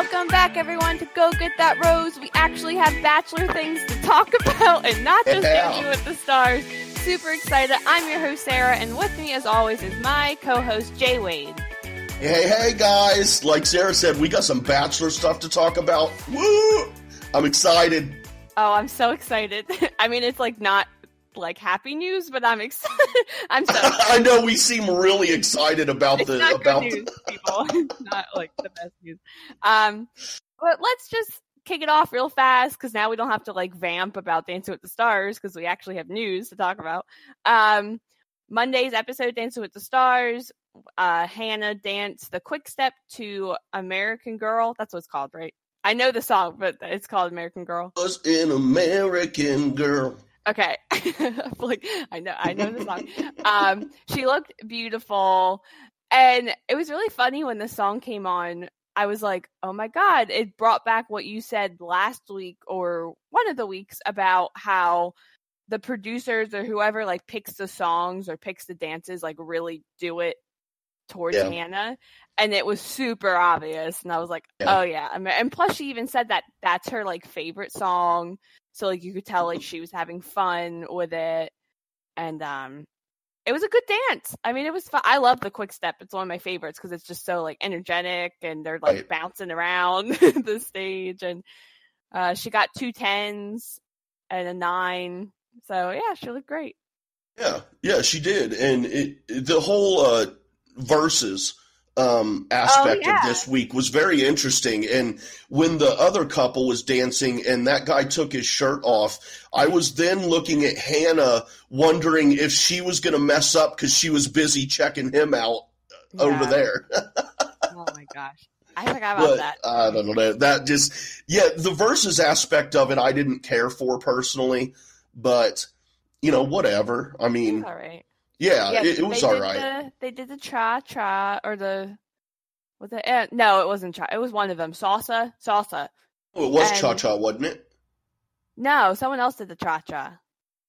Welcome back, everyone, to Go Get That Rose. We actually have Bachelor things to talk about and not just Yeah. Dancing with the Stars. Super excited. I'm your host, Sarah, and with me, as always, is my co host, Jay Wade. Hey, hey, guys! Like Sarah said, we got some Bachelor stuff to talk about. Woo! I'm excited. Oh, I'm so excited. I mean, it's like not like happy news, but I'm excited. I'm so I know we seem really excited about it's the not about good the, people. It's not like the best news. Um, but let's just kick it off real fast because now we don't have to like vamp about Dancing with the Stars because we actually have news to talk about. Um, Monday's episode, Dancing with the Stars. Uh, Hannah danced the quick step to American Girl. That's what it's called, right? I know the song, but it's called American Girl. was an American girl. Okay. like I know I know the song. Um she looked beautiful and it was really funny when the song came on. I was like, "Oh my god, it brought back what you said last week or one of the weeks about how the producers or whoever like picks the songs or picks the dances like really do it towards Yeah. Hannah and it was super obvious and I was like, Yeah. "Oh yeah." And plus she even said that that's her like favorite song so like you could tell like she was having fun with it and um it was a good dance. I mean it was fun. I love the quick step. It's one of my favorites because it's just so like energetic and they're like Right. bouncing around the stage and uh she got two tens and a nine. So yeah she looked great. Yeah, yeah, she did, and it, it- the whole uh, verses um, aspect yeah. of this week was very interesting. And when the other couple was dancing, and that guy took his shirt off, I was then looking at Hannah, wondering if she was going to mess up because she was busy checking him out over there. oh my gosh i forgot about but that I don't know. That just yeah, the verses aspect of it I didn't care for personally, but you know whatever. I mean, all right yeah, yeah it, it was all right. the, they did the cha cha or the was it eh, no it wasn't cha it was one of them salsa salsa Oh, it was cha cha, wasn't it? No, someone else did the cha cha.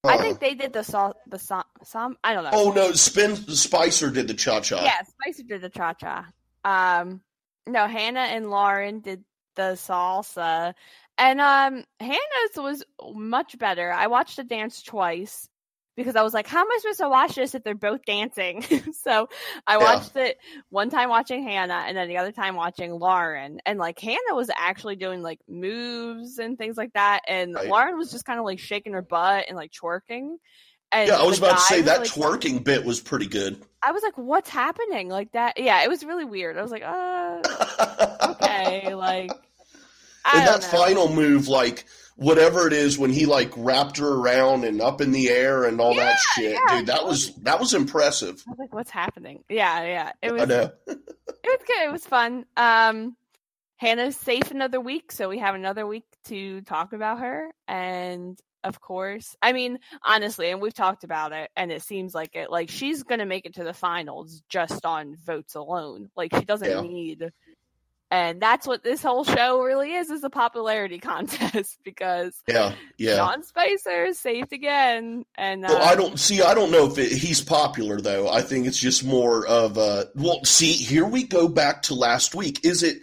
I think they did the salt, the som, some. I don't know. Oh no, Spin Spicer did the cha cha. yeah, Spicer did the cha cha. Um, no, Hannah and Lauren did the salsa, and um, Hannah's was much better. I watched the dance twice because I was like, how am I supposed to watch this if they're both dancing? so I Yeah. watched it one time watching Hannah, and then the other time watching Lauren. And like Hannah was actually doing like moves and things like that, and Right. Lauren was just kind of like shaking her butt and like twerking. And Yeah, I was about to say that like, twerking bit was pretty good. I was like, what's happening? Like that. Yeah, it was really weird. I was like, uh, okay, like. I and that know. final move, like whatever it is, when he like wrapped her around and up in the air and all that shit, yeah, dude, that was that was impressive. I was like, what's happening? Yeah, yeah. It was I know. it was good. It was fun. Um Hannah's safe another week, so we have another week to talk about her. And of course, I mean, honestly, and we've talked about it, and it seems like it like she's gonna make it to the finals just on votes alone. Like she doesn't Yeah. need and that's what this whole show really is is a popularity contest because Yeah, yeah. Sean Spicer is saved again. And uh, Well, I don't see. I don't know if it, he's popular though. I think it's just more of a. Well, see, here we go back to last week. Is it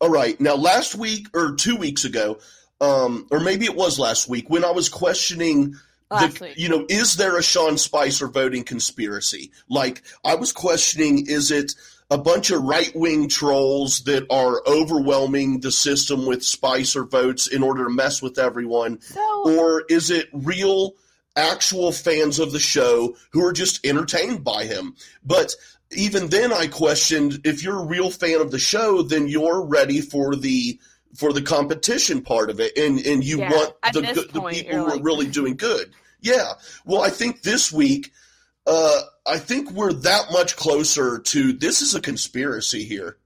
all right? Now, last week or two weeks ago, um, or maybe it was last week when I was questioning. the, you know, is there a Sean Spicer voting conspiracy? Like, I was questioning, is it a bunch of right wing trolls that are overwhelming the system with Spicer votes in order to mess with everyone? so or is it real actual fans of the show who are just entertained by him? But even then i questioned if you're a real fan of the show then you're ready for the for the competition part of it. And and you Yeah, want the this good- the people who are really doing good. Yeah. Well i think this week uh i think we're that much closer to this is a conspiracy here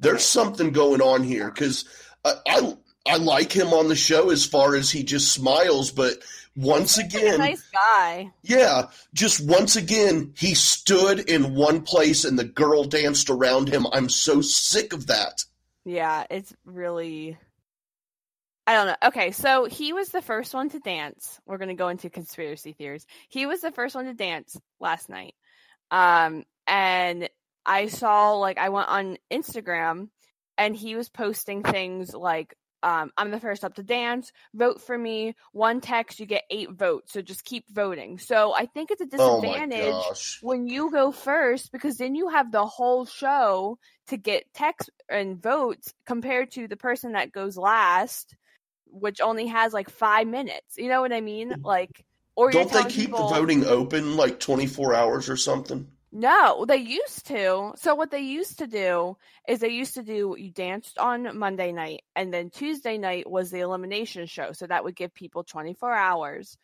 there's something going on here because I, I I like him on the show as far as he just smiles, but once he's again, nice guy. yeah, just once again, he stood in one place and the girl danced around him. I'm so sick of that. Yeah, it's really. I don't know. Okay, so he was the first one to dance. We're gonna go into conspiracy theories. He was the first one to dance last night. Um, and I saw like I went on Instagram and he was posting things like um, I'm the first up to dance. Vote for me. One text, you get eight votes. So just keep voting. So I think it's a Oh disadvantage gosh. when you go first because then you have the whole show to get text and votes compared to the person that goes last, which only has like five minutes. You know what I mean? Mm. Like, or Don't they keep people, the voting open like 24 hours or something? No, they used to. So what they used to do is they used to do you danced on Monday night and then Tuesday night was the elimination show. So that would give people 24 hours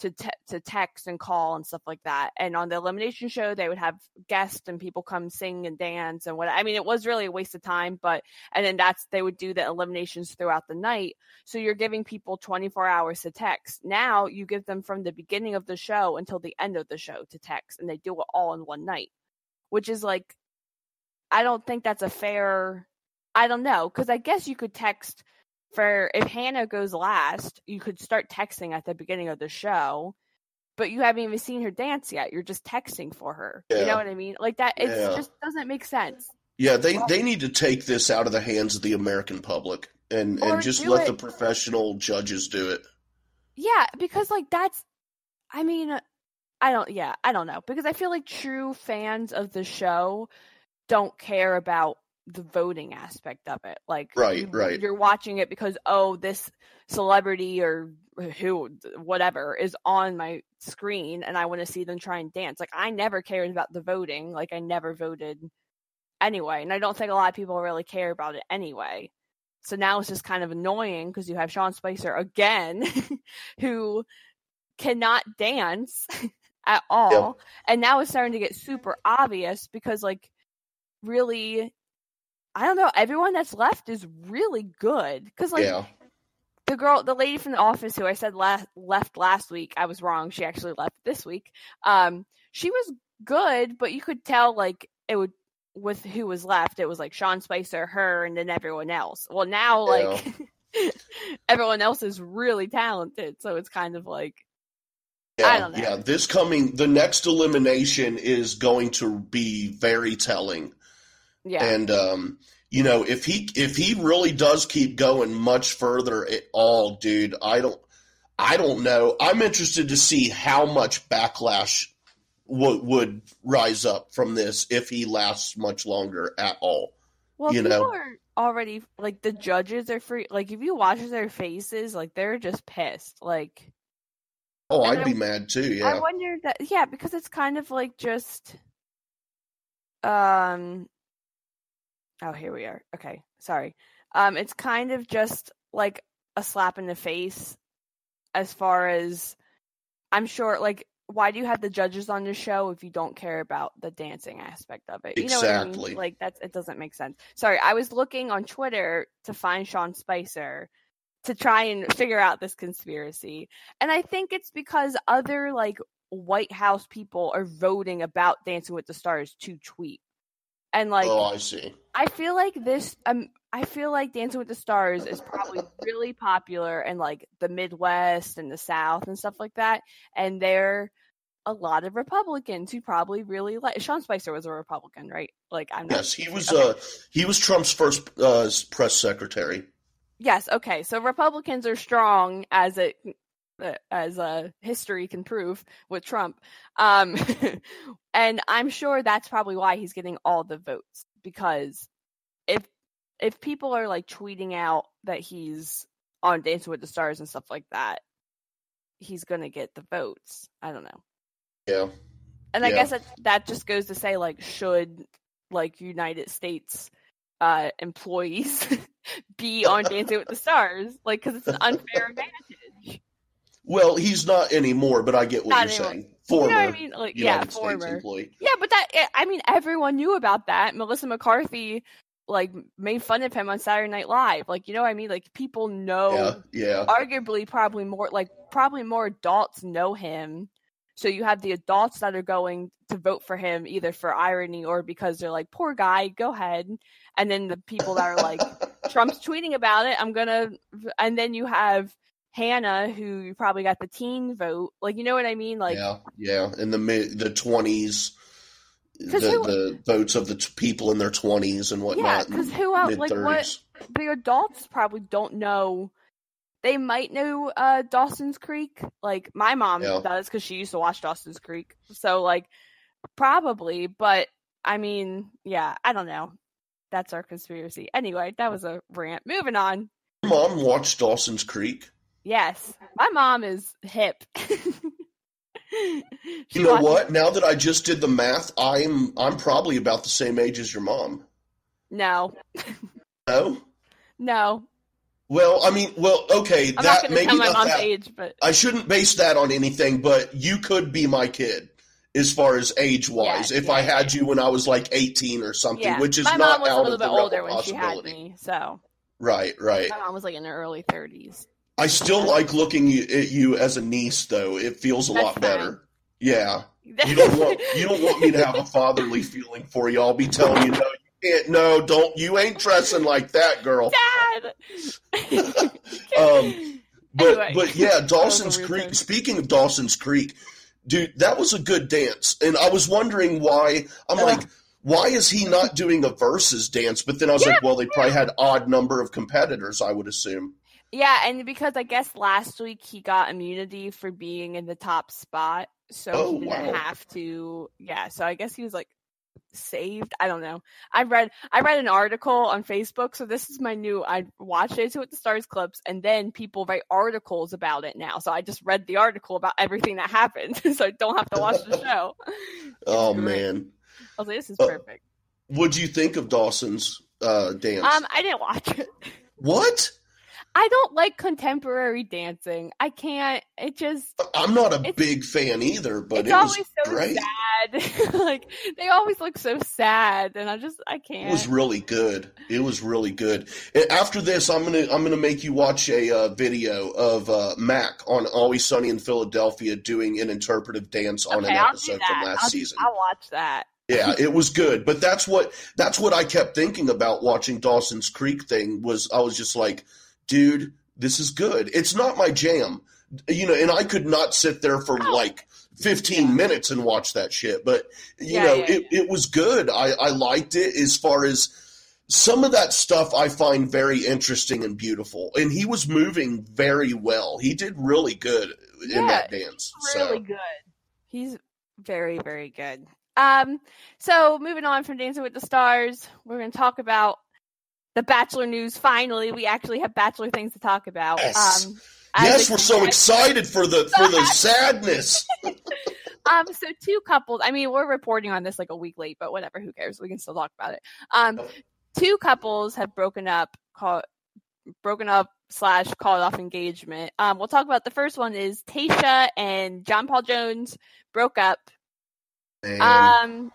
to te- to text and call and stuff like that. And on the elimination show they would have guests and people come sing and dance and what I mean it was really a waste of time, but and then that's they would do the eliminations throughout the night. So you're giving people 24 hours to text. Now you give them from the beginning of the show until the end of the show to text, and they do it all in one night, which is like, I don't think that's a fair. I don't know because I guess you could text for if Hannah goes last, you could start texting at the beginning of the show. But you haven't even seen her dance yet. You're just texting for her. You know what I mean? Like that. It Yeah. just doesn't make sense. Yeah, they they need to take this out of the hands of the American public and Or and just let it- the professional judges do it. Yeah, because like that's I mean I don't yeah, I don't know. Because I feel like true fans of the show don't care about the voting aspect of it. Like Right, you, right. you're watching it because oh this celebrity or who whatever is on my screen and I want to see them try and dance. Like I never cared about the voting. Like I never voted anyway. And I don't think a lot of people really care about it anyway. So now it's just kind of annoying because you have Sean Spicer again, who cannot dance at all. And now it's starting to get super obvious because, like, really, I don't know, everyone that's left is really good. Because, like, yeah. the girl, the lady from the office who I said la- left last week, I was wrong. She actually left this week. Um, she was good, but you could tell like it would with who was left. It was like Sean Spicer, her, and then everyone else. Well, now like everyone else is really talented, so it's kind of like Yeah, I don't know. yeah. This coming, the next elimination is going to be very telling. Yeah, And um, you know, if he if he really does keep going much further at all, dude, I don't I don't know. I'm interested to see how much backlash would would rise up from this if he lasts much longer at all. well, you people know. are already like the judges are free. Like if you watch their faces, like they're just pissed. Like Oh, I'd I- be mad too. Yeah, I wonder that yeah, because it's kind of like just um oh here we are. Okay, sorry. Um it's kind of just like a slap in the face as far as I'm sure like why do you have the judges on the show if you don't care about the dancing aspect of it? You know what I Exactly. mean? Like that's it doesn't make sense. Sorry, I was looking on Twitter to find Sean Spicer to try and figure out this conspiracy. And I think it's because other like White House people are voting about Dancing with the Stars to tweet. And like oh, I see. I feel like this um I feel like Dancing with the Stars is probably really popular in like the Midwest and the South and stuff like that. And there are a lot of Republicans who probably really like Sean Spicer was a Republican, right? Like I'm not Yes, he was. Okay. Uh, he was Trump's first uh, press secretary. Yes, okay. So Republicans are strong as it as uh, history can prove with Trump. Um and I'm sure that's probably why he's getting all the votes because if if people are like tweeting out that he's on Dancing with the Stars and stuff like that, he's going to get the votes. I don't know. Yeah. And I Yeah. guess that that just goes to say like should like United States uh employees be on Dancing with the Stars like cuz it's an unfair advantage. Well, he's not anymore, but I get what Not you're anymore. saying. Former you know what I mean? Like yeah, United States former. employee. Yeah, but that I mean everyone knew about that. Melissa McCarthy like made fun of him on Saturday Night Live. Like you know what I mean? Like people know Yeah, yeah. arguably probably more like probably more adults know him so you have the adults that are going to vote for him either for irony or because they're like poor guy go ahead and then the people that are like trump's tweeting about it i'm gonna and then you have hannah who probably got the teen vote like you know what i mean like yeah, yeah. In the mid the twenties, the, who- the votes of the t- people in their twenties and whatnot. Yeah, because who else? Like what? The adults probably don't know. They might know uh, Dawson's Creek. Like my mom Yeah. does because she used to watch Dawson's Creek. So like probably, but I mean, yeah, I don't know. That's our conspiracy. Anyway, that was a rant. Moving on. Mom watched Dawson's Creek. Yes, my mom is hip. You know watches- what? Now that I just did the math, I'm I'm probably about the same age as your mom. No, No. no. Well, I mean, well, okay, I'm that maybe tell my not mom's that. age, but I shouldn't base that on anything, but you could be my kid as far as age wise Yeah, if yeah, I had you when I was like 18 or something, which is my not mom was a out little of bit older when she had me. So Right, right. my mom was like in her early 30s. I still like looking at you as a niece, though. It feels a That's lot fine. better. Yeah, you don't want you don't want me to have a fatherly feeling for you. I'll be telling you, no, you can't. No, don't. You ain't dressing like that, girl. Dad. Um, But Anyway. but yeah, Dawson's Creek. Speaking of Dawson's Creek, dude, that was a good dance, and I was wondering why. I'm Ugh. like, why is he not doing a versus dance? But then I was Yeah, like, well, they probably had odd number of competitors. I would assume. Yeah, and because I guess last week he got immunity for being in the top spot, so Oh, he didn't wow. have to. Yeah, so I guess he was like saved. I don't know. I read I read an article on Facebook, so this is my new. I watch Dancing with the Stars clips, and then people write articles about it now. So I just read the article about everything that happened, so I don't have to watch the show. Oh great. man, I was like, this is Uh, perfect. what'd you think of Dawson's uh, dance? Um, I didn't watch it. what? I don't like contemporary dancing. I can't. It just I'm not a big fan either, but it's it was always so great. sad. like they always look so sad, and I just I can't. It was really good. It was really good. And after this, I'm gonna I'm gonna make you watch a uh, video of uh, Mac on Always Sunny in Philadelphia doing an interpretive dance on okay, an I'll episode from last I'll, season. I'll watch that. Yeah, it was good. But that's what that's what I kept thinking about watching Dawson's Creek thing was I was just like, dude, this is good. It's not my jam. You know, and I could not sit there for Oh. like 15 minutes and watch that shit. But you Yeah, know, yeah, it, it was good. I, I liked it as far as some of that stuff I find very interesting and beautiful. And he was moving very well. He did really good in that dance. Really so good. He's very very good. Um. So moving on from Dancing with the Stars, we're going to talk about the Bachelor news. Finally, we actually have Bachelor things to talk about. Yes. Um. Yes, we're so excited for the for the sadness. Um, so two couples. I mean, we're reporting on this like a week late, but whatever. Who cares? We can still talk about it. Um, two couples have broken up. Call, broken up slash called off engagement. Um, we'll talk about the first one is Tayshia and John Paul Jones broke up. Man. Um,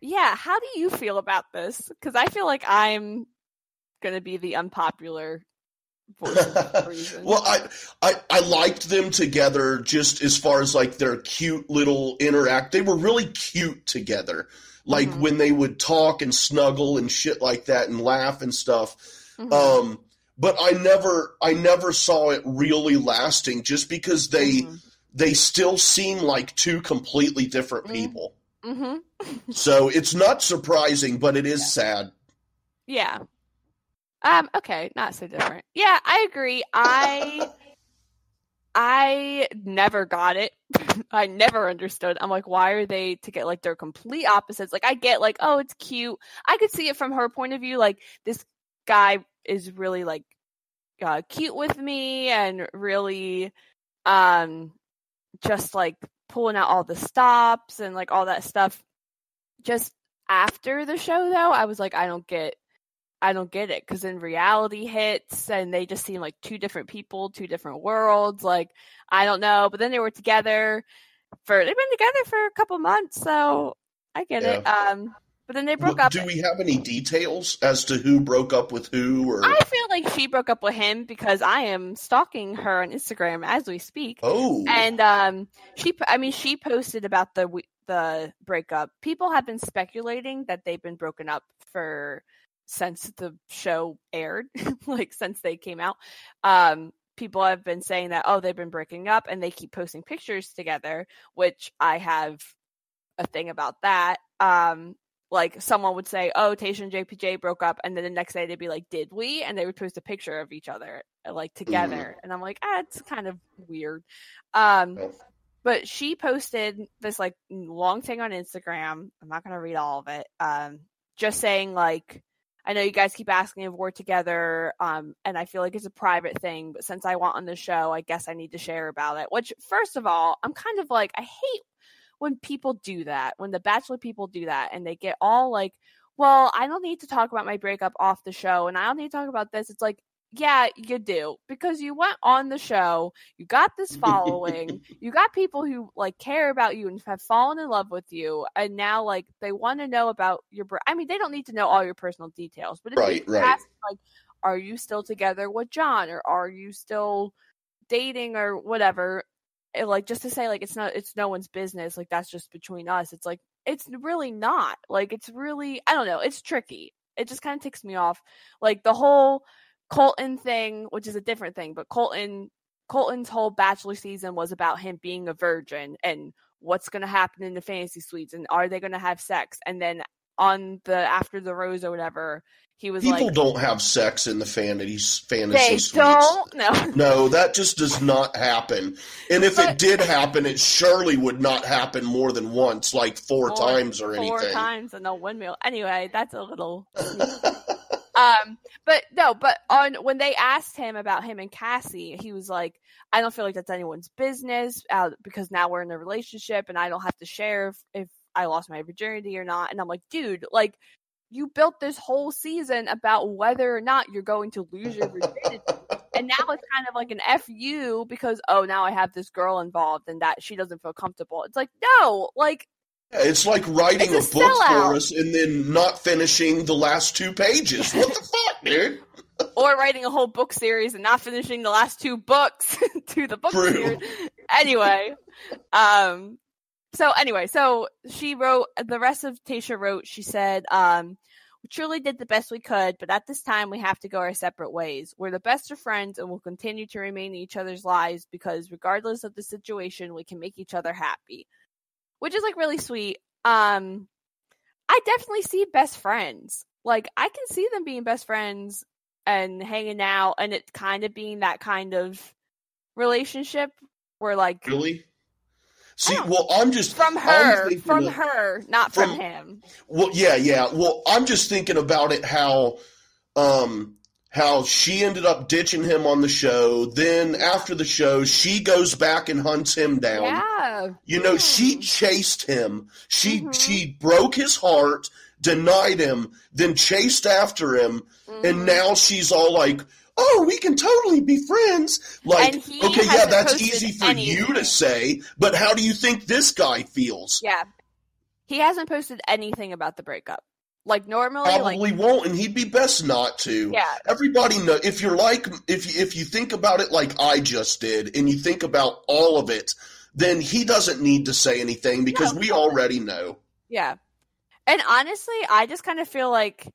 yeah. How do you feel about this? Because I feel like I'm gonna be the unpopular voice of the reason. well, I, I I liked them together just as far as like their cute little interact. They were really cute together. Like Mhm. when they would talk and snuggle and shit like that and laugh and stuff. Mhm. Um, but I never I never saw it really lasting just because they Mhm. they still seem like two completely different Mhm. people. Mhm. So it's not surprising, but it is sad. Yeah. Um, okay, not so different. Yeah, I agree. I I never got it. I never understood. I'm like, why are they to get like they're complete opposites? Like I get like, oh, it's cute. I could see it from her point of view, like this guy is really like uh, cute with me and really um just like pulling out all the stops and like all that stuff just after the show though i was like i don't get i don't get it because then reality hits and they just seem like two different people two different worlds like i don't know but then they were together for they've been together for a couple months so i get it um but then they broke Well, up Do we have any details as to who broke up with who or? I feel like she broke up with him because i am stalking her on instagram as we speak. Oh. and um she, I mean she posted about the the breakup. People have been speculating that they've been broken up for since the show aired like since they came out um people have been saying that oh they've been breaking up and they keep posting pictures together which i have a thing about that. Um, like someone would say, "Oh, Tayshia and JPJ broke up," and then the next day they'd be like, "Did we?" And they would post a picture of each other uh, like together, mm-hmm. and I'm like, "Ah, it's kind of weird." Um, but she posted this like long thing on Instagram. I'm not gonna read all of it. Um, just saying like. I know you guys keep asking if we're together, um, and I feel like it's a private thing, but since I want on the show, I guess I need to share about it. Which, first of all, I'm kind of like, I hate when people do that, when the Bachelor people do that, and they get all like, well, I don't need to talk about my breakup off the show, and I don't need to talk about this. It's like, yeah, you do because you went on the show, you got this following, you got people who like care about you and have fallen in love with you, and now like they want to know about your. I mean, they don't need to know all your personal details, but right, right. Ask, like, are you still together with John, or are you still dating, or whatever? it, like just to say like it's not it's no one's business like that's just between us it's like it's really not like it's really i don't know it's tricky it just kind of ticks me off like the whole colton thing which is a different thing but colton colton's whole bachelor season was about him being a virgin and what's going to happen in the fantasy suites and are they going to have sex? And then on the after the rose or whatever he was people like, don't have sex in the fantasy fantasy they suites. don't? No. No that just does not happen. And if but, it did happen it surely would not happen more than once like four, four times or anything. four times in a windmill. Anyway that's a little um but no but on when they asked him about him and cassie he was like i don't feel like that's anyone's business uh, because now we're in a relationship and i don't have to share if, if I lost my virginity or not. And I'm like, dude, like you built this whole season about whether or not you're going to lose your virginity. and now it's kind of like an fu because oh now I have this girl involved and that she doesn't feel comfortable. It's like no, like it's like writing it's a, a book for us and then not finishing the last two pages. What the fuck, dude? or writing a whole book series and not finishing the last two books to the book True. series. Anyway, um, so anyway, so she wrote the rest of Tayshia wrote. She said, um, "We truly did the best we could, but at this time we have to go our separate ways. We're the best of friends, and we'll continue to remain in each other's lives because, regardless of the situation, we can make each other happy." Which is like really sweet. Um, I definitely see best friends. Like I can see them being best friends and hanging out, and it kind of being that kind of relationship where like really See, well, I'm just from her, from of, her, not from, from, him. Well, yeah, yeah. Well, I'm just thinking about it how, um, how she ended up ditching him on the show. Then after the show, she goes back and hunts him down. Yeah. You know, she chased him. She mm-hmm. she broke his heart, denied him, then chased after him, mm-hmm. and now she's all like oh, we can totally be friends. Like, okay, yeah, that's easy for anything. you to say, but how do you think this guy feels? Yeah. He hasn't posted anything about the breakup. Like normally, probably like, won't, and he'd be best not to. Yeah, everybody know if you're like if you, if you think about it like I just did, and you think about all of it, then he doesn't need to say anything because no, we already know. Yeah, and honestly, I just kind of feel like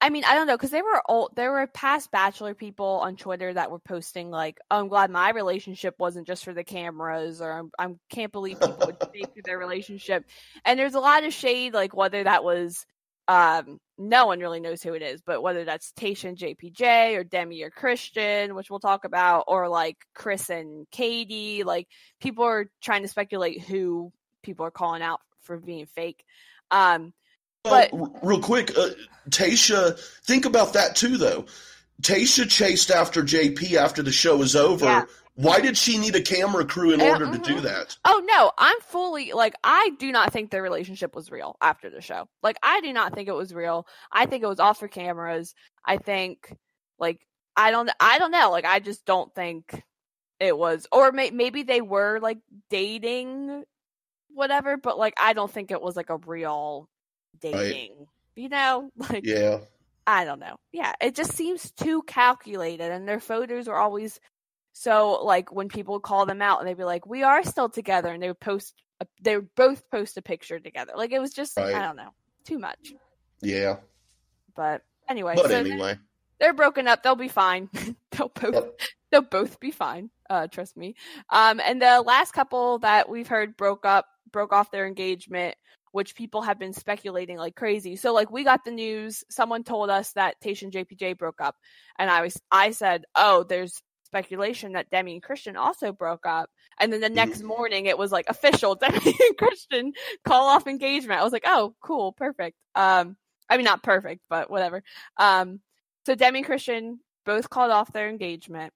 I mean, I don't know because there were old, there were past Bachelor people on Twitter that were posting like, oh, "I'm glad my relationship wasn't just for the cameras," or "I'm, I can't believe people would fake their relationship." And there's a lot of shade, like whether that was, um, no one really knows who it is, but whether that's Tayshia and JPJ or Demi or Kristian, which we'll talk about, or like Chris and Katie, like people are trying to speculate who people are calling out for being fake. Um, but real quick, uh, Tayshia, think about that too, though. Tayshia chased after JP after the show was over. Yeah. Why did she need a camera crew in order to do mm-hmm. that? Oh no, I'm fully like I do not think their relationship was real after the show. Like I do not think it was real. I think it was off for cameras. I think like I don't I don't know. Like I just don't think it was or may, maybe they were like dating whatever, but like I don't think it was like a real dating. Right. You know, like yeah. I don't know. Yeah, it just seems too calculated, and their photos are always so like when people call them out and they'd be like, "We are still together," and they would post, a, they would both post a picture together. Like it was just, right. I don't know, too much. Yeah. But anyway, but so anyway, they're, they're, broken up. They'll be fine. they'll both, yep. they'll both be fine. Uh, trust me. Um, and the last couple that we've heard broke up broke off their engagement, which people have been speculating like crazy. So like we got the news, someone told us that Tayshia and JPJ broke up, and I was I said, "Oh, there's speculation that Demi and Kristian also broke up." And then the next morning it was like official Demi and Kristian call off engagement. I was like, "Oh, cool, perfect." Um I mean not perfect, but whatever. Um so Demi and Kristian both called off their engagement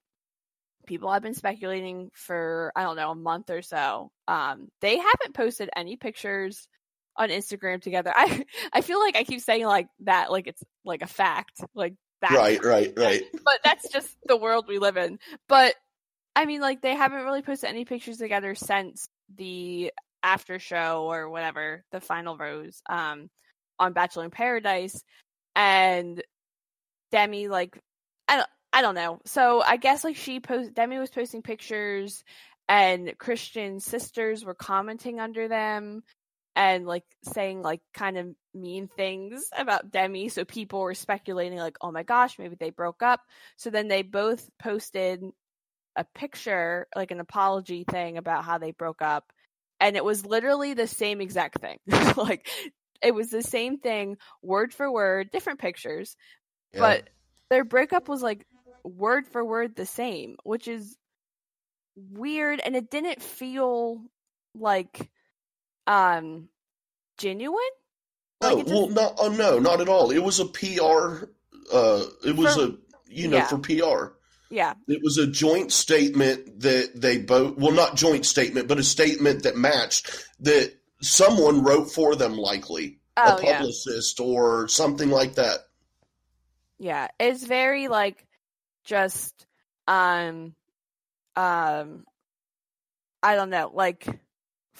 people have been speculating for I don't know a month or so. Um, they haven't posted any pictures on Instagram together. I I feel like I keep saying like that, like it's like a fact, like Right, right, right. But that's just the world we live in. But I mean, like they haven't really posted any pictures together since the after show or whatever, the final rose, um, on Bachelor in Paradise, and Demi like I don't I don't know. So I guess like she post Demi was posting pictures and Kristian sisters were commenting under them and like saying like kind of mean things about Demi. So people were speculating like, oh my gosh, maybe they broke up. So then they both posted a picture, like an apology thing about how they broke up. And it was literally the same exact thing. like it was the same thing, word for word, different pictures. Yeah. But their breakup was like word for word the same, which is weird and it didn't feel like um genuine. No, like just... well, not oh no, not at all. It was a PR. Uh, it was for, a you know yeah. for PR. Yeah, it was a joint statement that they both well, not joint statement, but a statement that matched that someone wrote for them, likely oh, a publicist yeah. or something like that. Yeah, it's very like just um um I don't know, like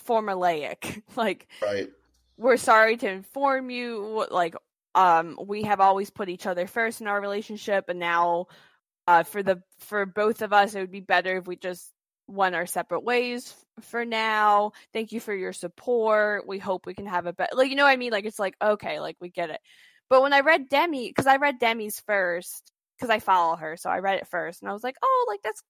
formulaic. like right. we're sorry to inform you like um we have always put each other first in our relationship and now uh for the for both of us it would be better if we just went our separate ways for now. Thank you for your support. We hope we can have a better like you know what I mean? Like it's like okay, like we get it. But when I read Demi, because I read Demi's first, because I follow her, so I read it first, and I was like, oh, like that's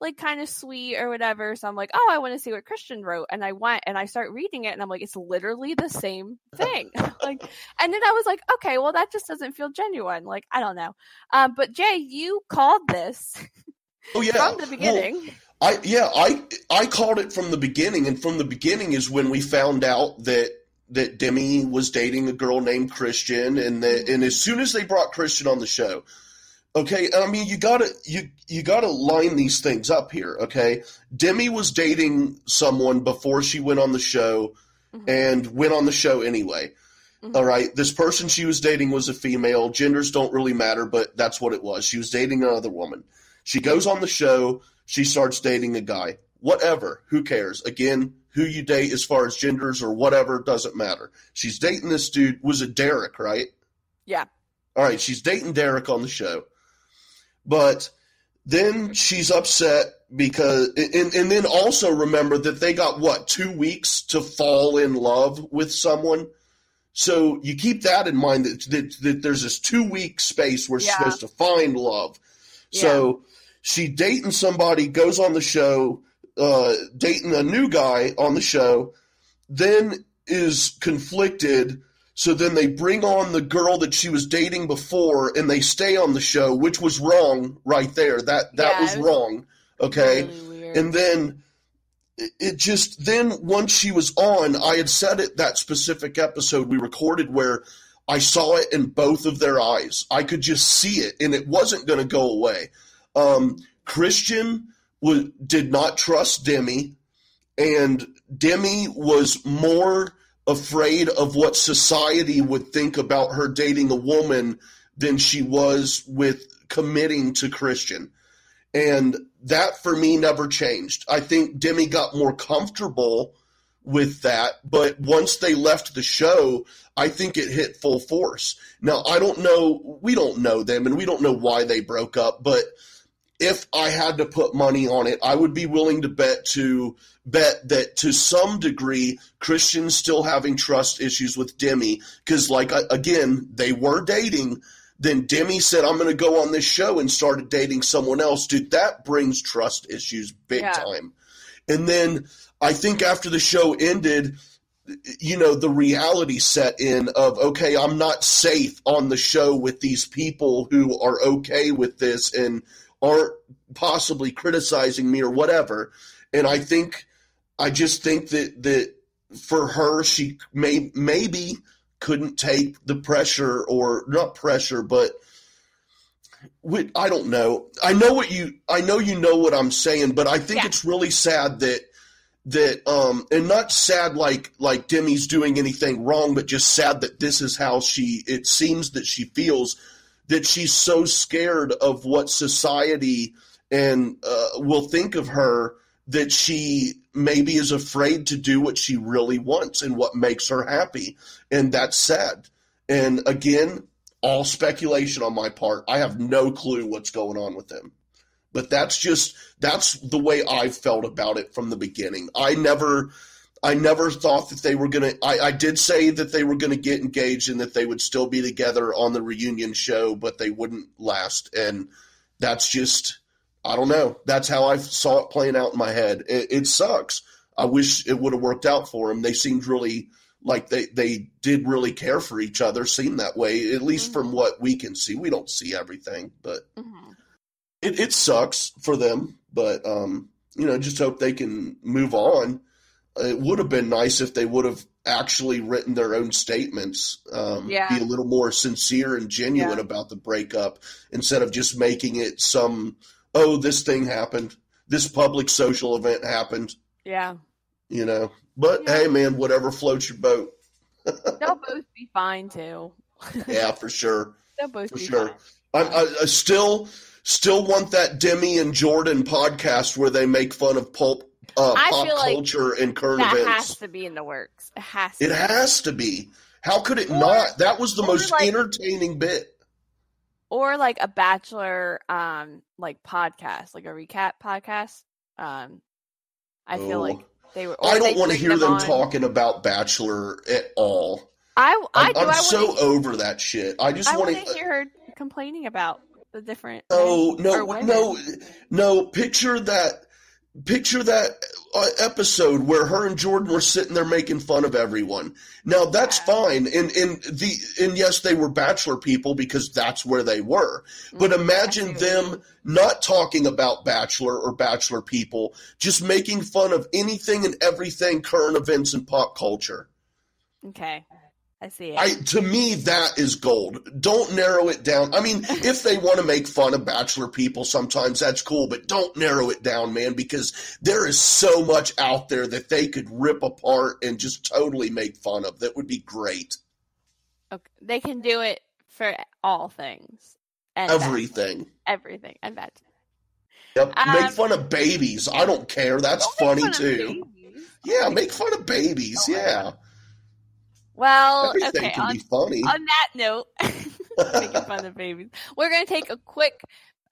like kind of sweet or whatever. So I'm like, oh, I want to see what Kristian wrote, and I went and I start reading it, and I'm like, it's literally the same thing. like, and then I was like, okay, well, that just doesn't feel genuine. Like, I don't know. Um, but Jay, you called this. Oh yeah, from the beginning. Well, I yeah, I I called it from the beginning, and from the beginning is when we found out that that Demi was dating a girl named Kristian, and that mm-hmm. and as soon as they brought Kristian on the show, okay, I mean you gotta you you gotta line these things up here, okay? Demi was dating someone before she went on the show, mm-hmm. and went on the show anyway. Mm-hmm. All right, this person she was dating was a female. Genders don't really matter, but that's what it was. She was dating another woman. She goes on the show. She starts dating a guy. Whatever. Who cares? Again, who you date as far as genders or whatever doesn't matter. She's dating this dude. Was it Derek, right? Yeah. All right. She's dating Derek on the show. But then she's upset because, and, and then also remember that they got what, two weeks to fall in love with someone? So you keep that in mind that, that, that there's this two week space yeah. she's supposed to find love. Yeah. So she dating somebody, goes on the show, uh, dating a new guy on the show, then is conflicted. So then they bring on the girl that she was dating before, and they stay on the show, which was wrong right there. That that yeah, was, was, wrong. Okay, really and then it just then once she was on, I had said it that specific episode we recorded where I saw it in both of their eyes. I could just see it, and it wasn't going to go away. Um, Kristian was, did not trust Demi, and Demi was more afraid of what society would think about her dating a woman than she was with committing to Kristian. And that for me never changed. I think Demi got more comfortable with that, but once they left the show, I think it hit full force. Now, I don't know, we don't know them and we don't know why they broke up, but if I had to put money on it, I would be willing to bet to bet that to some degree Kristian's still having trust issues with Demi because, like again, they were dating. Then Demi said, "I'm going to go on this show," and started dating someone else. Dude, that brings trust issues big yeah. time. And then I think after the show ended, you know, the reality set in of, okay, I'm not safe on the show with these people who are okay with this and aren't possibly criticizing me or whatever. And I think, I just think that, that for her, she may, maybe couldn't take the pressure or not pressure, but I don't know. I know what you, I know you know what I'm saying, but I think Yeah. it's really sad that, that um and not sad like like Demi's doing anything wrong but just sad that this is how she it seems that she feels that she's so scared of what society and uh, will think of her that she maybe is afraid to do what she really wants and what makes her happy. And that's sad. And again all speculation on my part. I have no clue what's going on with them. But that's just that's the way I felt about it from the beginning. I never I never thought that they were gonna I, I did say that they were gonna get engaged and that they would still be together on the reunion show, but they wouldn't last. And that's just I don't know. That's how I saw it playing out in my head. It, it sucks. I wish it would have worked out for them. They seemed really like they, they did really care for each other, seemed that way, at least from what we can see. We don't see everything, but Mhm. it, it sucks for them, but um, you know, just hope they can move on. It would have been nice if they would have actually written their own statements, um, Yeah. be a little more sincere and genuine Yeah. about the breakup instead of just making it some, oh, this thing happened, this public social event happened, Yeah. you know. But Yeah. hey, man, whatever floats your boat. They'll both be fine too. Yeah, for sure. They'll both For be sure. I, I still still want that Demi and Jordan podcast where they make fun of pulp uh, I pop feel like culture and current That events. has to be in the works. It has to. it be. has to be. How could it Or- not? That was the most like- entertaining bit. or like a bachelor um like podcast like a recap podcast um i feel Oh. like they were I don't want to hear them on- talking about Bachelor at all. i i I'm, do I'm i so over that shit. I just want to hear her complaining about the different or no, no, no. Picture that. Picture that uh, episode where her and Jordan were sitting there making fun of everyone. Now that's fine, and and the and yes, they were bachelor people because that's where they were. But Mhm, imagine I see what you them not talking about bachelor or bachelor people, just making fun of anything and everything current events and pop culture. okay i see it I to me that is gold. Don't narrow it down. I mean, if they want to make fun of bachelor people sometimes that's cool, but don't narrow it down, man, because there is so much out there that they could rip apart and just totally make fun of. That would be great. okay. they can do it for all things Everything. everything and that Yep. make Um, fun of babies. I don't care. That's funny too. Yeah, make fun of babies. Oh yeah. Well Everything okay on, on that note making fun of babies. We're going to take a quick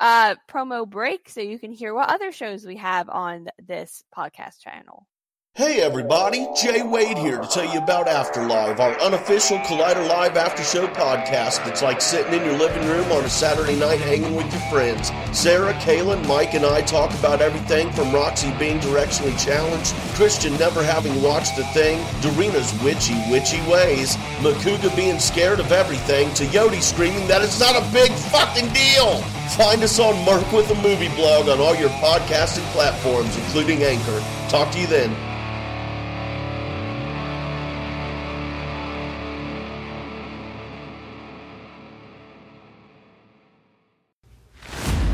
uh, promo break so you can hear what other shows we have on this podcast channel. Hey everybody, Jay Wade here to tell you about Afterlive, our unofficial Collider Live after show podcast. It's like sitting in your living room on a Saturday night hanging with your friends. Sarah, Kaylin, Mike, and I talk about everything from Roxy being directionally challenged, Christian never having watched a thing, Dorina's witchy, witchy ways, Macuga being scared of everything, to Yodi screaming that it's not a big fucking deal. Find us on Merc with a Movie blog on all your podcasting platforms, including Anchor. Talk to you then.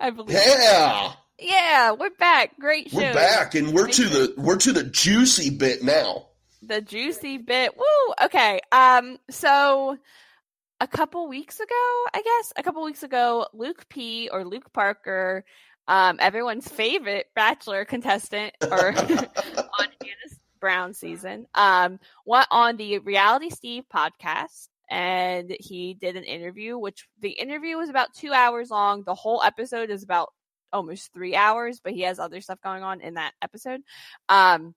I believe. Yeah. Yeah, we're back. Great show. We're back, and we're to the we're to the juicy bit now. the juicy bit. Woo. Okay. Um. So a couple weeks ago, I guess, a couple weeks ago, Luke P or Luke Parker, um, everyone's favorite Bachelor contestant, or on Hannah Brown season, um, went on the Reality Steve podcast and he did an interview, which the interview was about two hours long. The whole episode is about almost three hours, but he has other stuff going on in that episode. Um,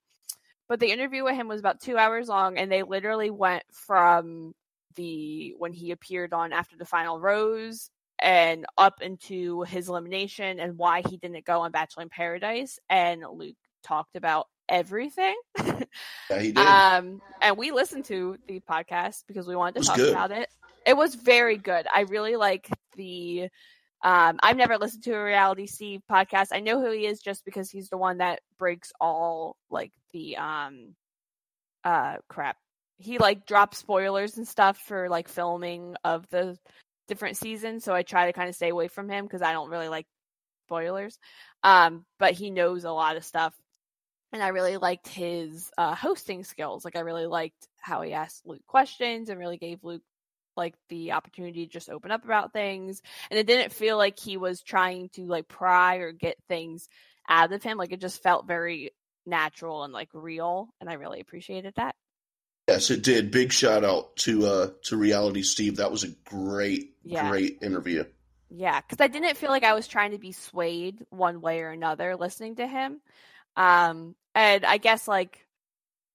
but the interview with him was about two hours long, and they literally went from the when he appeared on after the final rose and up into his elimination and why he didn't go on Bachelor in Paradise. And Luke talked about everything. Yeah, he did. um, and we listened to the podcast because we wanted to talk good. about it. It was very good. I really like the. Um, I've never listened to a reality Steve podcast. I know who he is just because he's the one that breaks all like the um, uh, crap. He like drops spoilers and stuff for like filming of the different seasons. So I try to kind of stay away from him because I don't really like spoilers. Um, but he knows a lot of stuff and I really liked his uh, hosting skills. Like I really liked how he asked Luke questions and really gave Luke like the opportunity to just open up about things. And it didn't feel like he was trying to like pry or get things out of him. Like it just felt very natural and like real. And I really appreciated that. yes, it did. Big shout out to uh to Reality Steve. That was a great, Yeah. great interview. Yeah, because I didn't feel like I was trying to be swayed one way or another listening to him. Um, and I guess like,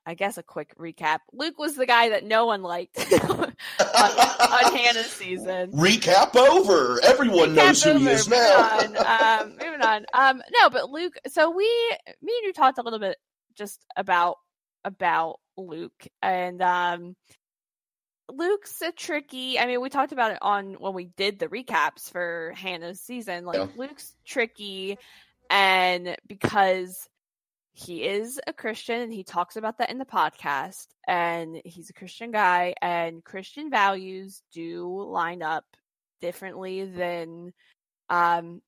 I guess a quick recap: Luke was the guy that no one liked on, on Hannah's season. Recap over. Everyone knows who Recap he over, is now. Moving on. Um, moving on. Um, no, but Luke. So we, me and you talked a little bit just about about Luke and um. Luke's a tricky. I mean, we talked about it on when we did the recaps for Hannah's season. Like Yeah. Luke's tricky, and because he is a Christian and he talks about that in the podcast, and he's a Christian guy, and Christian values do line up differently than um,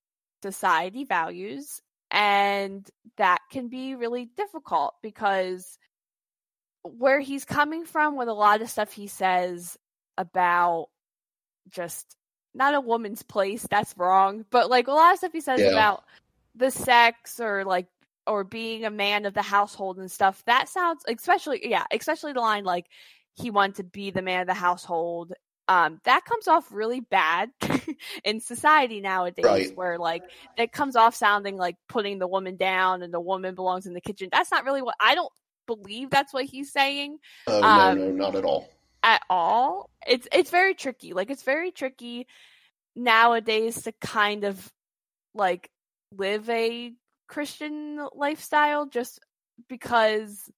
society values, and that can be really difficult because where he's coming from with a lot of stuff he says about just not a woman's place that's wrong but like a lot of stuff he says Yeah. about the sex or like or being a man of the household and stuff that sounds especially yeah especially the line like he wanted to be the man of the household um that comes off really bad in society nowadays Right. where like it comes off sounding like putting the woman down and the woman belongs in the kitchen that's not really what i don't believe that's what he's saying Oh Um, no, no, not at all. at all. It's it's very tricky. Like it's very tricky nowadays to kind of like live a Christian lifestyle just because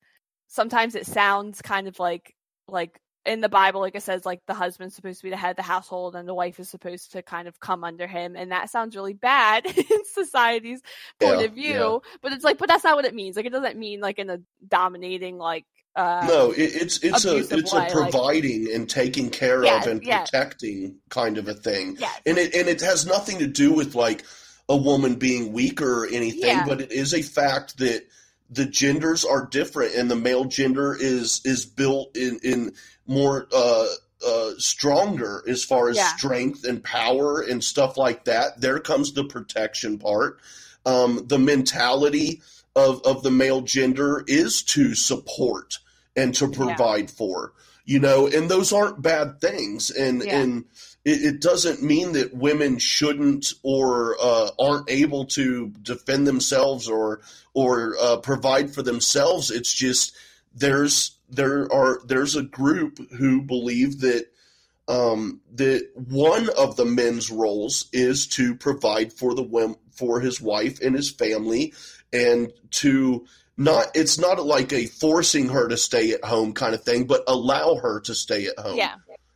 sometimes it sounds kind of like like in the Bible, like it says, like the husband's supposed to be the head of the household and the wife is supposed to kind of come under him, and that sounds really bad in society's point Yeah, of view. But it's like, but that's not what it means. Like it doesn't mean like in a dominating like uh no, it, it's it's a it's a way, like- providing and taking care Yeah, of and yeah. protecting kind of a thing. yes. and it and it has nothing to do with like a woman being weaker or anything, Yeah. but it is a fact that the genders are different, and the male gender is is built in in more uh, uh, stronger as far as Yeah. strength and power and stuff like that. There comes the protection part. Um, the mentality of of the male gender is to support and to Yeah. provide for you know and those aren't bad things and Yeah. and it, it doesn't mean that women shouldn't or uh, aren't able to defend themselves or or uh, provide for themselves it's just there's there are there's a group who believe that um, that one of the men's roles is to provide for the for his wife and his family and to not it's not like a forcing her to stay at home kind of thing but allow her to stay at home yeah.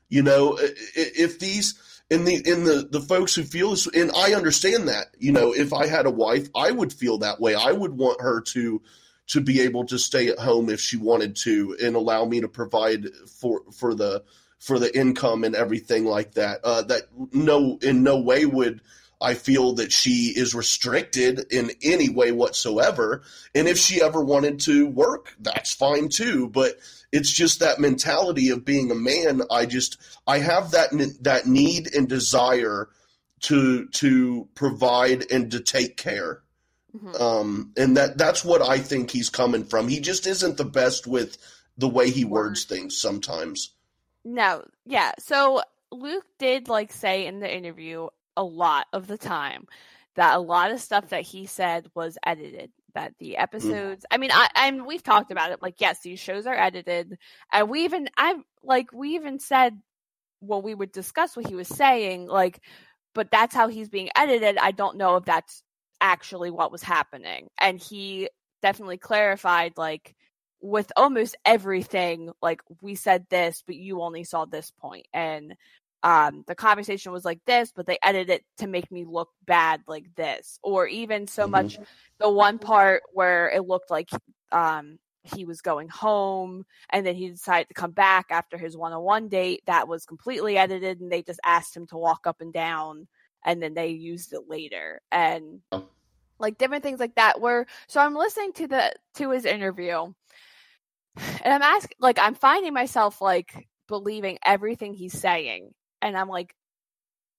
You know, if these in the in the the folks who feel this, and I understand that. You know, if I had a wife, I would feel that way. I would want her to to be able to stay at home if she wanted to, and allow me to provide for for the for the income and everything like that. Uh, that no in no way would I feel that she is restricted in any way whatsoever. And if she ever wanted to work, that's fine too. But it's just that mentality of being a man. I just I have that that need and desire to to provide and to take care. Mm-hmm. Um, and that that's what I think he's coming from. He just isn't the best with the way he words things sometimes. No, yeah. So Luke did like say in the interview a lot of the time that a lot of stuff that he said was edited. That the mm. episodes, mm. I mean, I and we've talked about it. Like, yes, these shows are edited, and we even, I like, we even said when we would discuss what he was saying, like, but that's how he's being edited. I don't know if that's actually what was happening, and he definitely clarified, like, with almost everything, like we said this, but you only saw this point, and um, the conversation was like this, but they edited it to make me look bad like this. Or even so mm-hmm. much the one part where it looked like um, he was going home and then he decided to come back after his one on one date. That was completely edited and they just asked him to walk up and down and then they used it later. And oh. like different things like that were so I'm listening to the to his interview and I'm asking like I'm finding myself like believing everything he's saying and I'm like,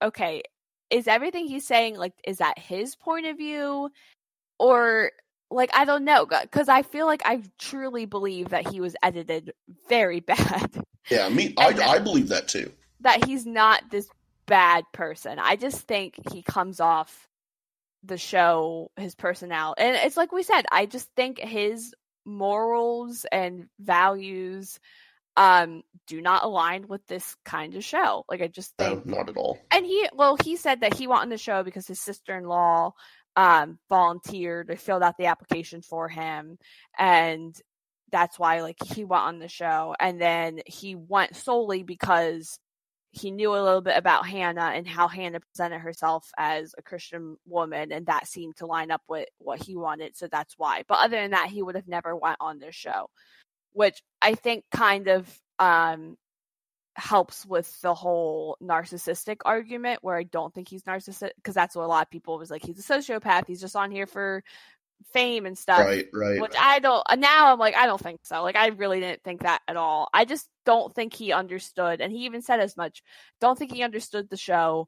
okay, is everything he's saying like is that his point of view or like I don't know because I feel like I truly believe that he was edited very bad. Yeah, me, I, that, I believe that too. That he's not this bad person. I just think he comes off the show, his personality, and it's like we said. I just think his morals and values um do not align with this kind of show. Like I just think no, not at all. And he well, he said that he wanted the show because his sister in law um volunteered or filled out the application for him and that's why like he went on the show and then he went solely because he knew a little bit about Hannah and how Hannah presented herself as a Christian woman, and that seemed to line up with what he wanted. So that's why. But other than that, he would have never went on this show which I think kind of um, helps with the whole narcissistic argument where I don't think he's narcissistic because that's what a lot of people was like he's a sociopath. He's just on here for fame and stuff right right which I don't now I'm like I don't think so. Like I really didn't think that at all. I just don't think he understood and he even said as much don't think he understood the show.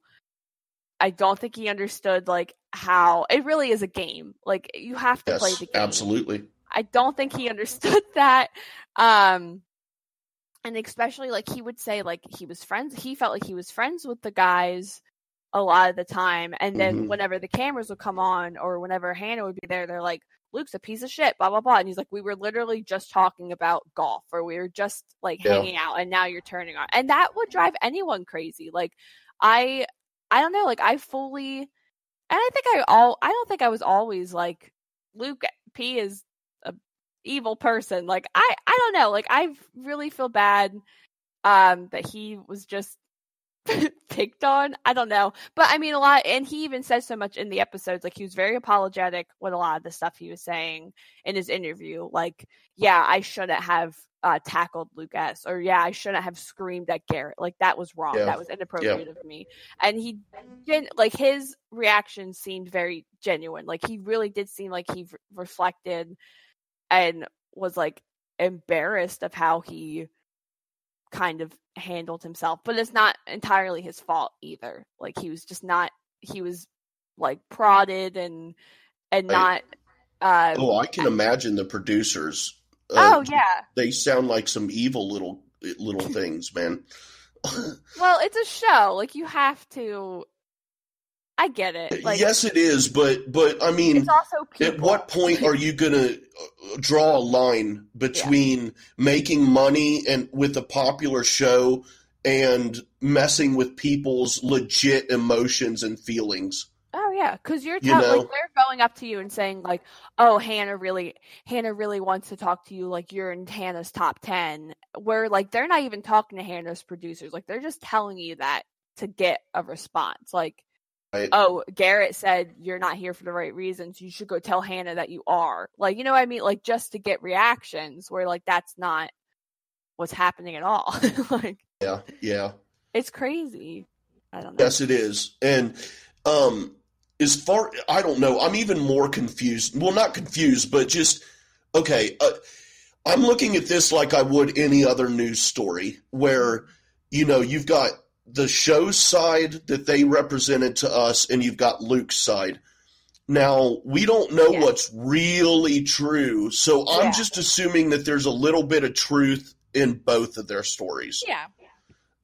I don't think he understood like how it really is a game. Like you have to yes, play the game. absolutely I don't think he understood that. Um, and especially like he would say like he was friends he felt like he was friends with the guys a lot of the time and then mm-hmm. whenever the cameras would come on or whenever hannah would be there they're like luke's a piece of shit blah blah blah and he's like we were literally just talking about golf or we were just like yeah. hanging out and now you're turning on and that would drive anyone crazy like i i don't know like i fully and i think i all i don't think i was always like luke p is evil person. Like I I don't know. Like I really feel bad um that he was just picked on. I don't know. But I mean a lot and he even says so much in the episodes like he was very apologetic with a lot of the stuff he was saying in his interview like yeah, I shouldn't have uh, tackled Lucas, or yeah, I shouldn't have screamed at Garrett. Like that was wrong. Yeah. That was inappropriate yeah. of me. And he didn't like his reaction seemed very genuine. Like he really did seem like he re- reflected and was like embarrassed of how he kind of handled himself. But it's not entirely his fault either. Like he was just not he was like prodded and and not uh Oh, I can imagine the producers. Uh, oh yeah. They sound like some evil little little things, man. well, it's a show. Like you have to I get it. Like, yes, it is, but but I mean, it's also people. at what point are you going to uh, draw a line between yeah. making money and with a popular show and messing with people's legit emotions and feelings? Oh yeah, because you're you know? like they're going up to you and saying like, "Oh, Hannah really, Hannah really wants to talk to you. Like you're in Hannah's top ten. Where like they're not even talking to Hannah's producers. Like they're just telling you that to get a response. Like Right. Oh, Garrett said you're not here for the right reasons. You should go tell Hannah that you are. Like, you know what I mean? Like just to get reactions where like that's not what's happening at all. like Yeah, yeah. It's crazy. I don't know. Yes, it is. And um as far I don't know, I'm even more confused. Well, not confused, but just okay. Uh, I'm looking at this like I would any other news story, where you know you've got the show's side that they represented to us, and you've got Luke's side. Now we don't know Yeah. what's really true, so I'm Yeah. just assuming that there's a little bit of truth in both of their stories. Yeah.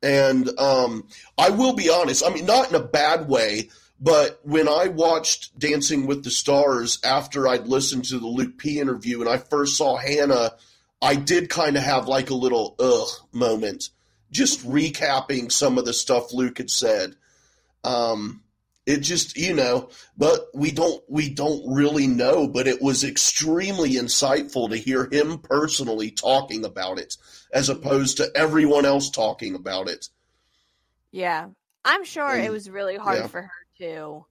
And um, I will be honest, I mean, not in a bad way, but when I watched Dancing with the Stars after I'd listened to the Luke P interview and I first saw Hannah, I did kind of have like a little ugh moment, just recapping some of the stuff Luke had said. Um, it just, you know, but we don't we don't really know, but it was extremely insightful to hear him personally talking about it as opposed to everyone else talking about it. Yeah. I'm sure it was really hard yeah. for her too.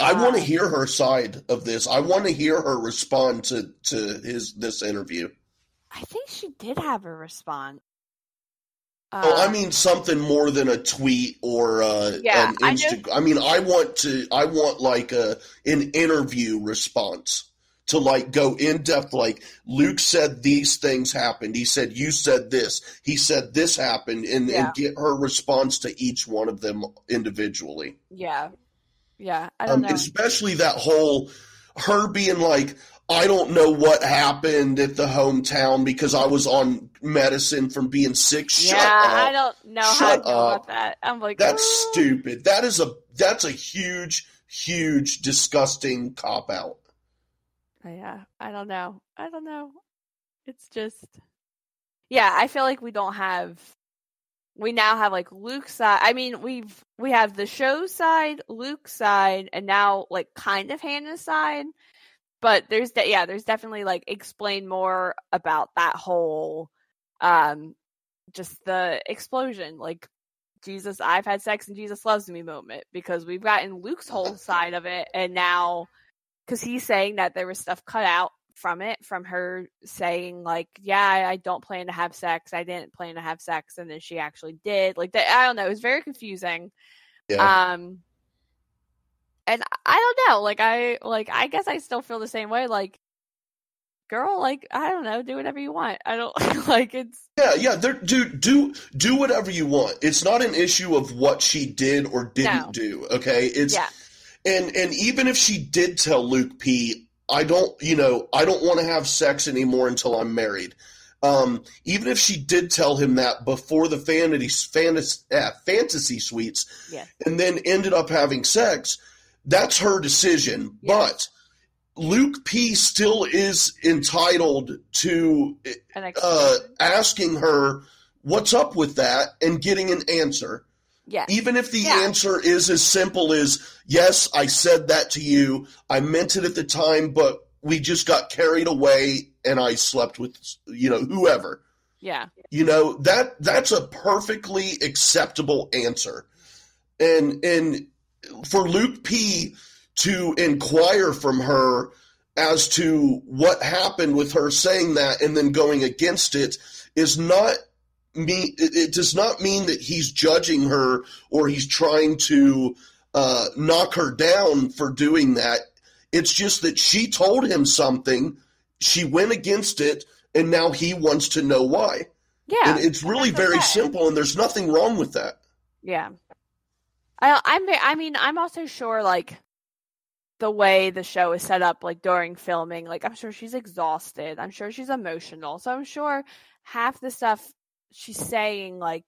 I want to Um, hear her side of this. I want to hear her respond to to his this interview. I think she did have a response. Oh, I Um, mean something more than a tweet or uh, Yeah, an I know- I mean, I want to. I want like a an interview response to like go in depth. Like Luke said, these things happened. He said you said this. He said this happened, and, Yeah. and get her response to each one of them individually. yeah. Yeah. I don't Um, know. especially that whole her being like, I don't know what happened at the hometown because I was on medicine from being sick. Shut yeah, up. I don't know how to Shut feel up. about that. I'm like, That's "Oh." stupid. That is a that's a huge, huge, disgusting cop out. Oh, yeah, I don't know. I don't know. It's just, yeah, I feel like we don't have. We now have like Luke's side. I mean, we've we have the show side, Luke's side, and now like kind of Hannah's side. But there's de- yeah, there's definitely like explain more about that whole, um, just the explosion, like Jesus, I've had sex and Jesus loves me moment because we've gotten Luke's whole side of it, and now because he's saying that there was stuff cut out from it from her saying like yeah I, I don't plan to have sex i didn't plan to have sex and then she actually did like that i don't know it was very confusing Yeah. um and i don't know like i like i guess i still feel the same way like girl like i don't know do whatever you want i don't like it's yeah, yeah. There, do do do whatever you want. It's not an issue of what she did or didn't No. do. Okay, it's yeah and and even if she did tell Luke P, I don't, you know, I don't want to have sex anymore until I'm married. Um, even if she did tell him that before the fantasy fantasy, uh, fantasy suites, Yeah. and then ended up having sex, that's her decision. Yeah. But Luke P still is entitled to uh, asking her what's up with that and getting an answer yeah even if the Yeah. answer is as simple as yes i said that to you i meant it at the time but we just got carried away and i slept with you know whoever yeah you know that that's a perfectly acceptable answer and and for luke p to inquire from her as to what happened with her saying that and then going against it is not mean it, does not mean that he's judging her or he's trying to uh, knock her down for doing that it's just that she told him something she went against it and now he wants to know why yeah and it's really very okay. simple and there's nothing wrong with that Yeah. I I'm I mean I'm also sure like the way the show is set up like during filming like I'm sure she's exhausted. I'm sure she's emotional. So I'm sure half the stuff she's saying like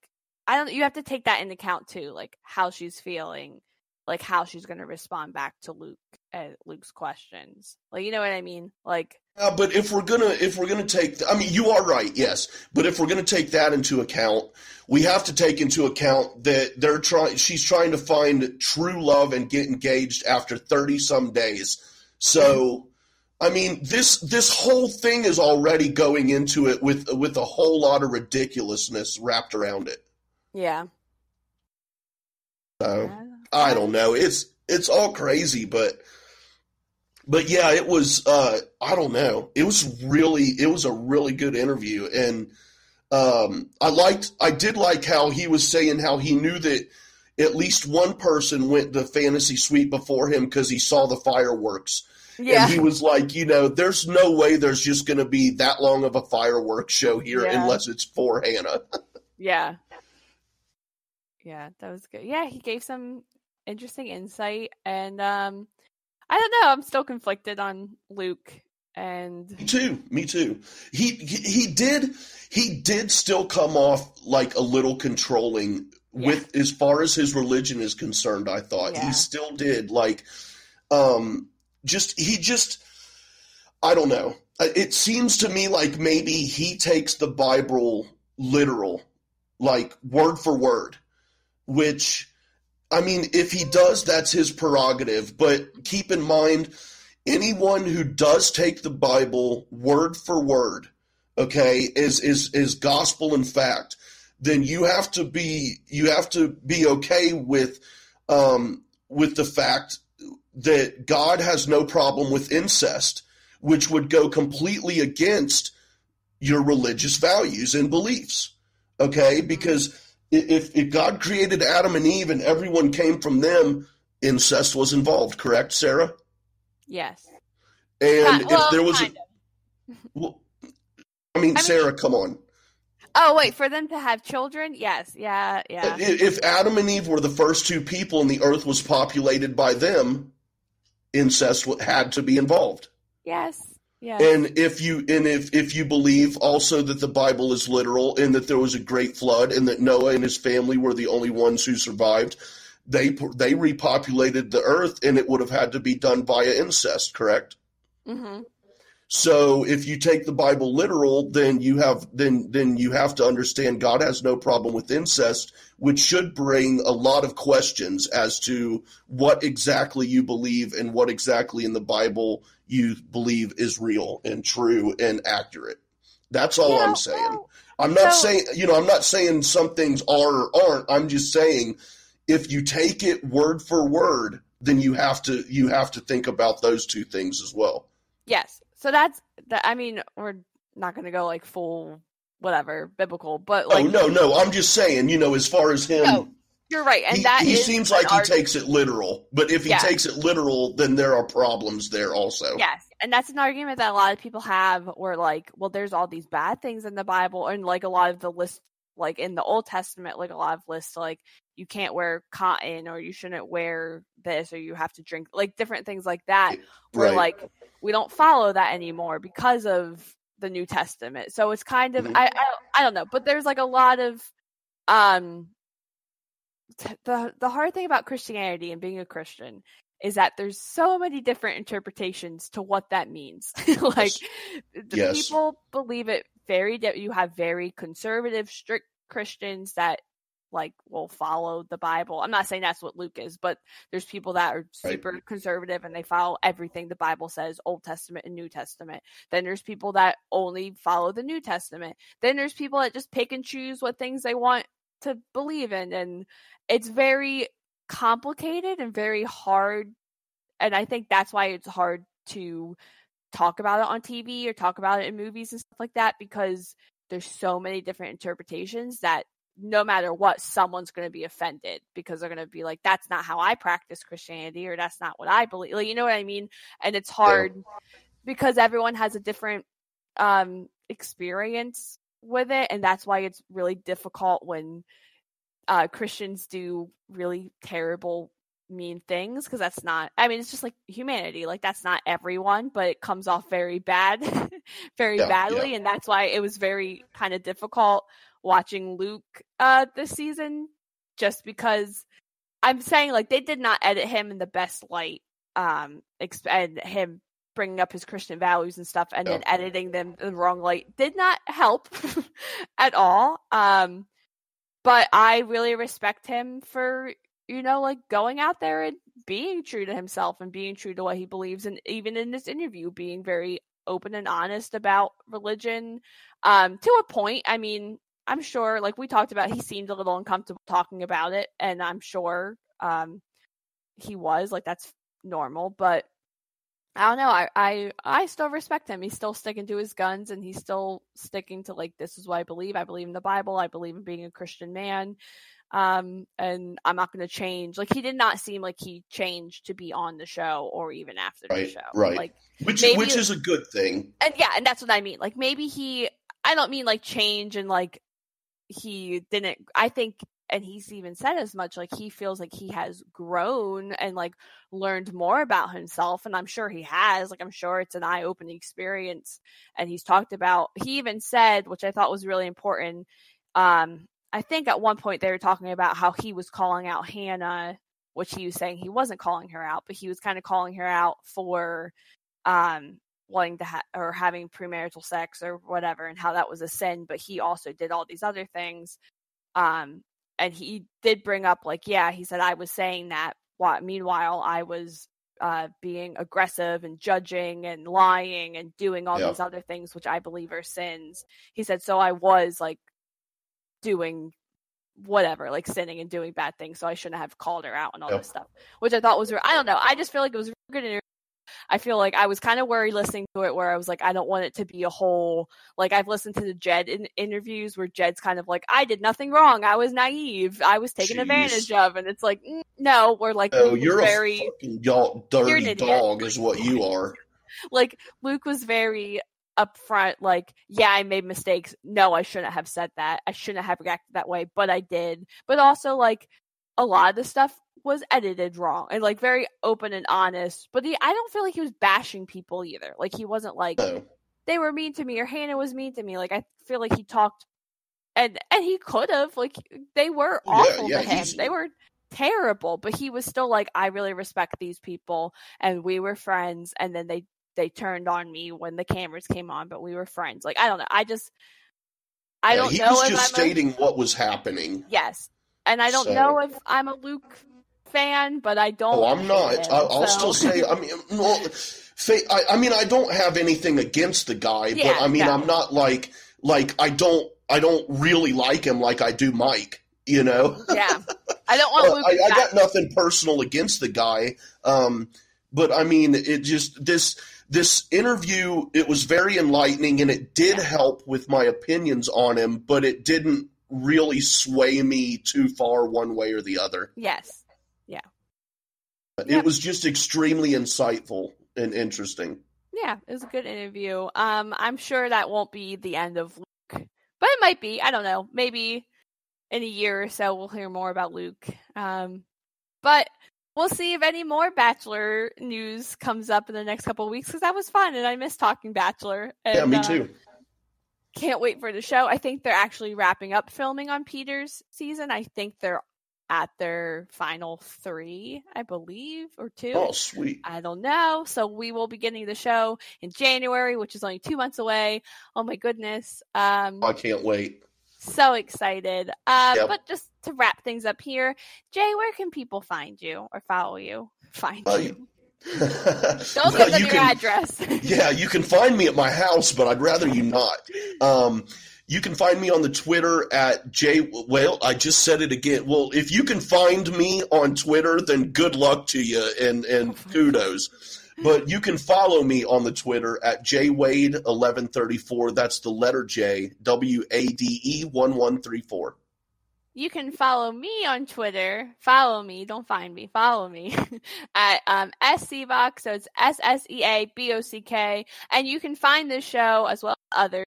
I don't you have to take that into account too like how she's feeling, like how she's going to respond back to Luke and Luke's questions. Like you know what I mean? Like Uh, but if we're gonna if we're gonna take, I mean, you are right, yes. But if we're gonna take that into account, we have to take into account that they're trying. She's trying to find true love and get engaged after thirty some days. So, I mean, this this whole thing is already going into it with with a whole lot of ridiculousness wrapped around it. yeah. So. I don't know. It's it's all crazy, but but yeah, it was. Uh, I don't know. It was really it was a really good interview, and um, I liked. I did like how he was saying how he knew that at least one person went to Fantasy Suite before him because he saw the fireworks. Yeah. And he was like, you know, there's no way there's just going to be that long of a fireworks show here Yeah. unless it's for Hannah. Yeah. Yeah, that was good. Yeah, he gave some interesting insight and um I don't know, I'm still conflicted on Luke and Me too. Me too. He, he did he did still come off like a little controlling with as far as his religion is concerned. I thought Yeah. he still did like um just he just I don't know. It seems to me like maybe he takes the Bible literal, like word for word, which I mean, if he does, that's his prerogative. But keep in mind, anyone who does take the Bible word for word, okay, is is is gospel and fact, then you have to be you have to be okay with um, with the fact that God has no problem with incest, which would go completely against your religious values and beliefs. Okay, because if if God created Adam and Eve and everyone came from them, incest was involved. Correct, Sarah? yes. And well, if there was, a, well, I mean, I mean- Sarah, come on. Oh wait, for them to have children? Yes. Yeah, yeah. If Adam and Eve were the first two people and the earth was populated by them, incest had to be involved. Yes. Yes. And if you and if if you believe also that the Bible is literal and that there was a great flood and that Noah and his family were the only ones who survived, they they repopulated the earth and it would have had to be done via incest, correct? hmm So if you take the Bible literal, then you have then then you have to understand God has no problem with incest, which should bring a lot of questions as to what exactly you believe and what exactly in the Bible you believe is real and true and accurate. That's all Yeah, I'm saying. well, I'm not so- saying you know I'm not saying some things are or aren't. I'm just saying if you take it word for word, then you have to you have to think about those two things as well. Yes. So that's that. I mean, we're not going to go like full whatever biblical, but like oh no, no, I'm just saying, you know, as far as him, No, you're right, and he, that he seems like he takes it literal. But if he Yeah. takes it literal, then there are problems there also. Yes, and that's an argument that a lot of people have, where like, well, there's all these bad things in the Bible, and like a lot of the list, like in the Old Testament, like a lot of lists, like you can't wear cotton, or you shouldn't wear this, or you have to drink, like different things like that. Where Right. like we don't follow that anymore because of the New Testament. So it's kind of Mhm. I, I I don't know, but there's like a lot of um t- the the hard thing about Christianity and being a Christian is that there's so many different interpretations to what that means. like the Yes. people believe it very you have very conservative strict Christians that like will follow the Bible. I'm not saying that's what Luke is, but there's people that are Right. super conservative and they follow everything the Bible says, Old Testament and New Testament. Then there's people that only follow the New Testament. Then there's people that just pick and choose what things they want to believe in and it's very complicated and very hard and I think that's why it's hard to talk about it on TV or talk about it in movies and stuff like that because there's so many different interpretations that no matter what someone's going to be offended because they're going to be like that's not how I practice Christianity or that's not what I believe like you know what I mean? And it's hard because everyone has a different um experience with it and that's why it's really difficult when uh Christians do really terrible mean things because that's not I mean it's just like humanity like that's not everyone but it comes off very bad very Yeah, badly and that's why it was very kind of difficult watching Luke uh this season just because I'm saying like they did not edit him in the best light um exp- and him bringing up his Christian values and stuff and then editing them in the wrong light did not help at all um but I really respect him for you know like going out there and being true to himself and being true to what he believes and even in this interview being very open and honest about religion um to a point i mean i'm sure like we talked about he seemed a little uncomfortable talking about it and i'm sure um he was like that's normal but i don't know i i i still respect him he's still sticking to his guns and he's still sticking to like this is what i believe i believe in the bible i believe in being a christian man Um, and I'm not going to change. Like he did not seem like he changed to be on the show or even after right, the show. Right. Like which maybe- which is a good thing. and yeah, and that's what I mean. Like maybe he I don't mean like change and like he didn't I think and he's even said as much like he feels like he has grown and like learned more about himself and I'm sure he has like I'm sure it's an eye-opening experience and he's talked about he even said which I thought was really important um I think at one point they were talking about how he was calling out Hannah which he was saying he wasn't calling her out but he was kind of calling her out for um wanting to have or having premarital sex or whatever and how that was a sin but he also did all these other things um and he did bring up like yeah he said i was saying that while meanwhile i was uh being aggressive and judging and lying and doing all Yeah. these other things which i believe are sins he said so i was like doing whatever like sinning and doing bad things so i shouldn't have called her out and all Yep. this stuff which i thought was i don't know i just feel like it was good I feel like I was kind of worried listening to it where I was like, I don't want it to be a whole, like, I've listened to the Jed in- interviews where Jed's kind of like, I did nothing wrong. I was naive. I was taken Jeez. advantage of. And it's like, mm, no, we're like, Oh, you're very, a fucking y'all dirty dog, is what you are. like, Luke was very upfront, like, yeah, I made mistakes. No, I shouldn't have said that. I shouldn't have reacted that way, but I did. But also, like, a lot of the stuff was edited wrong and like very open and honest. But he, I don't feel like he was bashing people either. Like he wasn't like No. they were mean to me or Hannah was mean to me. Like I feel like he talked and and he could have like they were awful yeah, to him. They were terrible, but he was still like I really respect these people and we were friends and then they they turned on me when the cameras came on, but we were friends. Like I don't know. I just I Yeah, don't he know was if just I'm a- stating what was happening. yes. And I don't So- know if I'm a Luke fan, but I don't Oh, I'm not. him, I, I'll so- still say. I mean, I, I mean, I don't have anything against the guy, Yeah, but I mean, no. I'm not like like I don't I don't really like him like I do Mike. You know, yeah. I don't want Luke I, I got nothing personal against the guy, um, but I mean, it just this this interview it was very enlightening and it did help with my opinions on him, but it didn't really sway me too far one way or the other. Yes. Yeah. It was just extremely insightful and interesting. Yeah, it was a good interview. Um, I'm sure that won't be the end of Luke, but it might be. I don't know. Maybe in a year or so we'll hear more about Luke. Um, but we'll see if any more Bachelor news comes up in the next couple of weeks because that was fun and I miss talking Bachelor. And, yeah, me uh, too. Can't wait for the show. I think they're actually wrapping up filming on Peter's season. I think they're at their final three, I believe, or two. Oh, sweet. I don't know. So we will be getting the show in January, which is only two months away. Oh my goodness. Um I can't wait. so excited. Uh Yep. but just to wrap things up here, Jay, where can people find you or follow you? Find Uh, you. Don't give them your address. yeah, you can find me at my house, but I'd rather you not. Um, you can find me on the Twitter at J. Well, I just said it again. Well, if you can find me on Twitter, then good luck to you and and kudos. But you can follow me on the Twitter at jwade1134. That's the letter J, W A D E 1134. You can follow me on Twitter. Follow me, don't find me. Follow me at um, SCBock. So it's S S E A B O C K. And you can find this show as well as others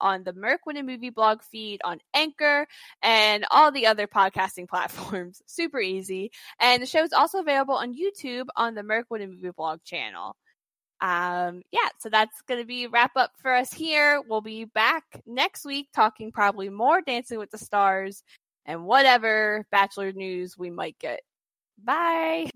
on the Merc Winning Movie blog feed, on Anchor, and all the other podcasting platforms. Super easy. And the show is also available on YouTube on the Merc Winning Movie blog channel. Um, yeah, so that's going to be wrap up for us here. We'll be back next week talking probably more Dancing with the Stars and whatever Bachelor news we might get. Bye.